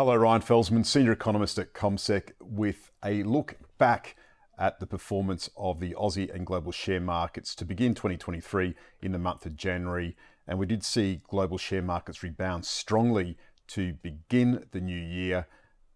Hello, Ryan Felsman, Senior Economist at CommSec, with a look back at the performance of the Aussie and global share markets to begin 2023 in the month of January. And we did see global share markets rebound strongly to begin the new year.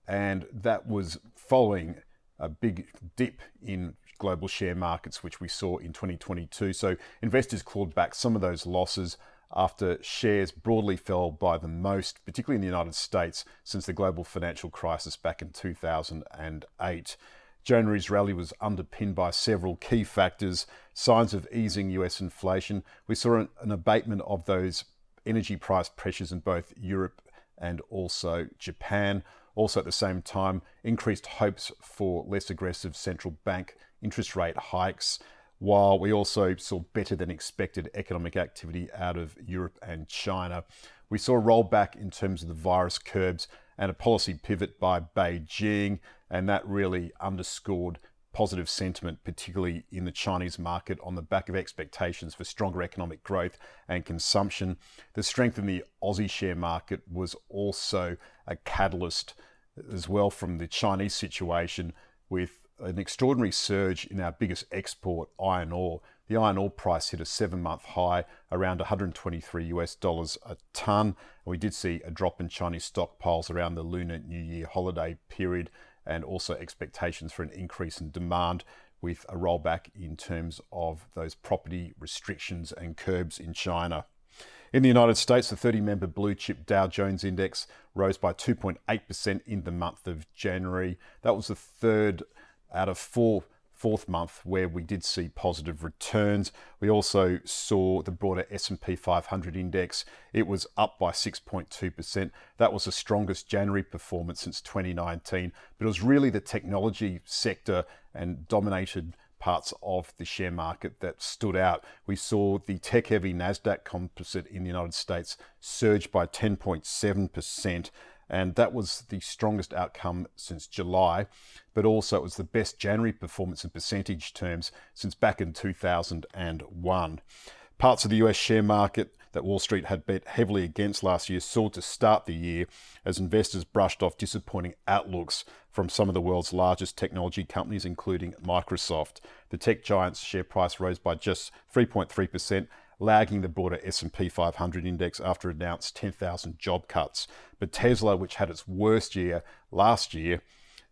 And that was following a big dip in global share markets, which we saw in 2022. So investors clawed back some of those losses after shares broadly fell by the most, particularly in the United States, since the global financial crisis back in 2008. January's rally was underpinned by several key factors signs of easing US inflation. We saw an, an, abatement of those energy price pressures in both Europe and also Japan. Also, at the same time, increased hopes for less aggressive central bank interest rate hikes while we also saw better than expected economic activity out of Europe and China. We saw a rollback in terms of the virus curbs and a policy pivot by Beijing, and that really underscored positive sentiment, particularly in the Chinese market, on the back of expectations for stronger economic growth and consumption. The strength in the Aussie share market was also a catalyst as well from the Chinese situation, with an extraordinary surge in our biggest export, iron ore. The iron ore price hit a seven month high around 123 US dollars a ton. We did see a drop in Chinese stockpiles around the Lunar New Year holiday period and also expectations for an increase in demand with a rollback in terms of those property restrictions and curbs in China. In the United States, the 30 member blue chip Dow Jones Index rose by 2.8% in the month of January. That was the third out of four fourth month where we did see positive returns. We also saw the broader S&P 500 index. It was up by 6.2%. That was the strongest January performance since 2019, but it was really the technology sector and dominated parts of the share market that stood out. We saw the tech heavy Nasdaq composite in the United States surge by 10.7% and that was the strongest outcome since July, but also it was the best January performance in percentage terms since back in 2001. Parts of the US share market that Wall Street had bet heavily against last year soared to start the year as investors brushed off disappointing outlooks from some of the world's largest technology companies, including Microsoft. The tech giant's share price rose by just 3.3%, lagging the broader S&P 500 index after announced 10,000 job cuts. But Tesla, which had its worst year last year,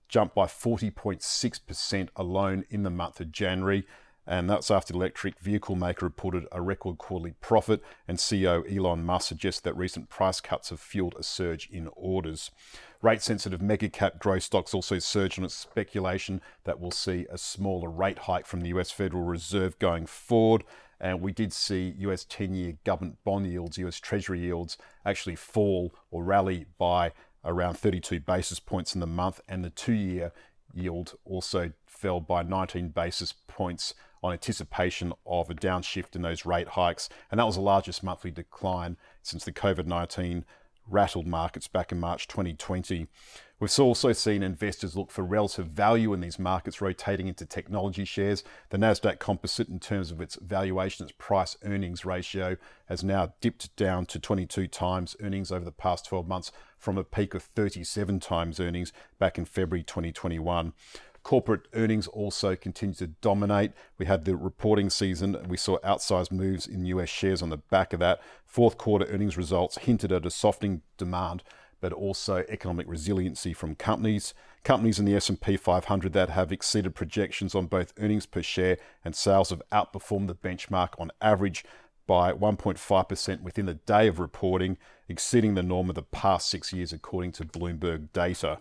jumped by 40.6% alone in the month of January. And that's after the electric vehicle maker reported a record quarterly profit, and CEO Elon Musk suggests that recent price cuts have fueled a surge in orders. Rate sensitive mega cap growth stocks also surged on its speculation that we'll see a smaller rate hike from the US Federal Reserve going forward. And we did see US 10 year government bond yields, US Treasury yields, actually fall or rally by around 32 basis points in the month, and the two year yield also fell by 19 basis points on anticipation of a downshift in those rate hikes. And that was the largest monthly decline since the COVID 19 rattled markets back in March 2020. We've also seen investors look for relative value in these markets rotating into technology shares. The NASDAQ composite, in terms of its valuation, its price earnings ratio, has now dipped down to 22 times earnings over the past 12 months from a peak of 37 times earnings back in February 2021. Corporate earnings also continue to dominate. We had the reporting season, and we saw outsized moves in US shares on the back of that. Fourth quarter earnings results hinted at a softening demand, but also economic resiliency from companies. Companies in the S&P 500 that have exceeded projections on both earnings per share and sales have outperformed the benchmark on average by 1.5% within the day of reporting, exceeding the norm of the past six years, according to Bloomberg data.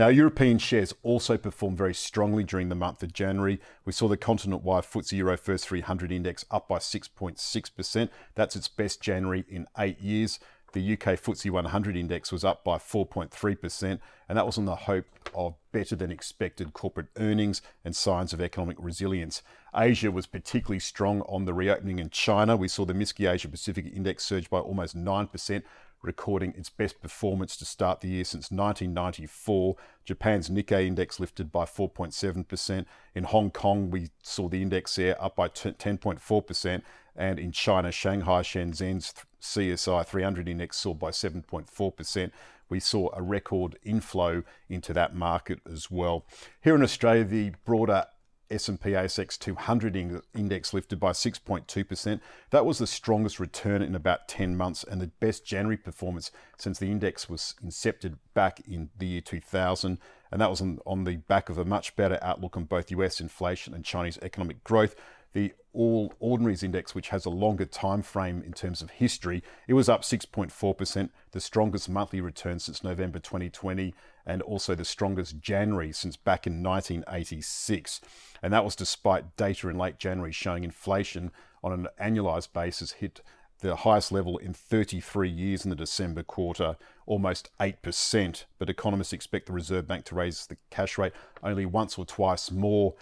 Now, European shares also performed very strongly during the month of January. We saw the continent wide FTSE Euro First 300 index up by 6.6%. That's its best January in eight years. The UK FTSE 100 index was up by 4.3%, and that was on the hope of better than expected corporate earnings and signs of economic resilience. Asia was particularly strong on the reopening in China. We saw the MSCI Asia Pacific index surge by almost 9%, recording its best performance to start the year since 1994. Japan's Nikkei index lifted by 4.7%. In Hong Kong, we saw the index there up by 10.4%. And in China, Shanghai Shenzhen's CSI 300 index soared by 7.4%. We saw a record inflow into that market as well. Here in Australia, the broader S&P ASX 200 index lifted by 6.2%. That was the strongest return in about 10 months and the best January performance since the index was incepted back in the year 2000. And that was on, on the back of a much better outlook on both US inflation and Chinese economic growth the all ordinaries index which has a longer time frame in terms of history it was up 6.4% the strongest monthly return since november 2020 and also the strongest january since back in 1986 and that was despite data in late january showing inflation on an annualized basis hit the highest level in 33 years in the December quarter, almost 8%. But economists expect the Reserve Bank to raise the cash rate only once or twice more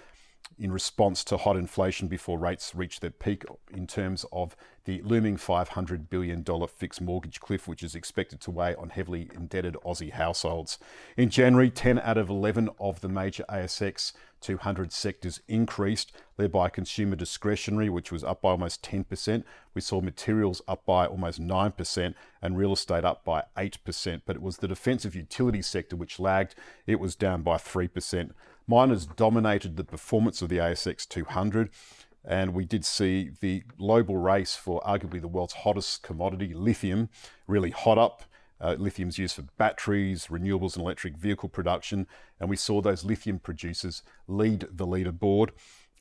in response to hot inflation before rates reach their peak in terms of the looming $500 billion fixed mortgage cliff, which is expected to weigh on heavily indebted Aussie households. In January, 10 out of 11 of the major ASX 200 sectors increased, led by consumer discretionary, which was up by almost 10%. We saw materials up by almost 9% and real estate up by 8%. But it was the defensive utility sector which lagged, it was down by 3%. Miners dominated the performance of the ASX 200, and we did see the global race for arguably the world's hottest commodity, lithium, really hot up. Uh, lithium is used for batteries, renewables, and electric vehicle production. And we saw those lithium producers lead the leaderboard,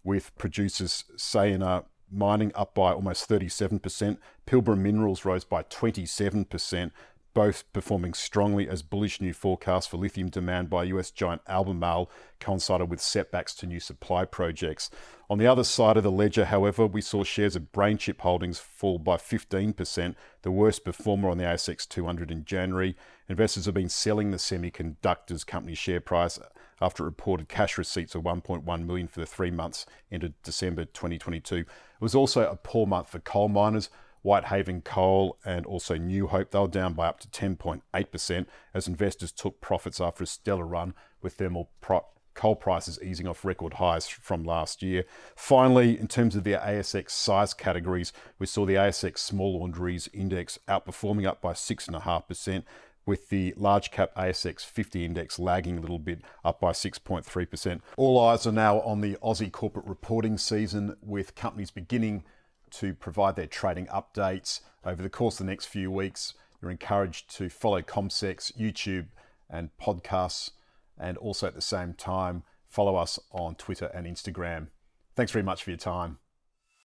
with producers, Sayona mining up by almost 37%, Pilbara Minerals rose by 27%, both performing strongly as bullish new forecasts for lithium demand by US giant Albemarle coincided with setbacks to new supply projects. On the other side of the ledger, however, we saw shares of BrainChip holdings fall by 15%, the worst performer on the ASX 200 in January. Investors have been selling the semiconductors company share price after reported cash receipts of 1.1 million for the three months ended December 2022. It was also a poor month for coal miners Whitehaven Coal and also New Hope. They were down by up to 10.8% as investors took profits after a stellar run with thermal pro- coal prices easing off record highs from last year. Finally, in terms of the ASX size categories, we saw the ASX Small Ordinaries Index outperforming up by 6.5%. With the large cap ASX 50 index lagging a little bit, up by 6.3%. All eyes are now on the Aussie corporate reporting season, with companies beginning to provide their trading updates over the course of the next few weeks. You're encouraged to follow CommSec's YouTube and podcasts, and also at the same time, follow us on Twitter and Instagram. Thanks very much for your time.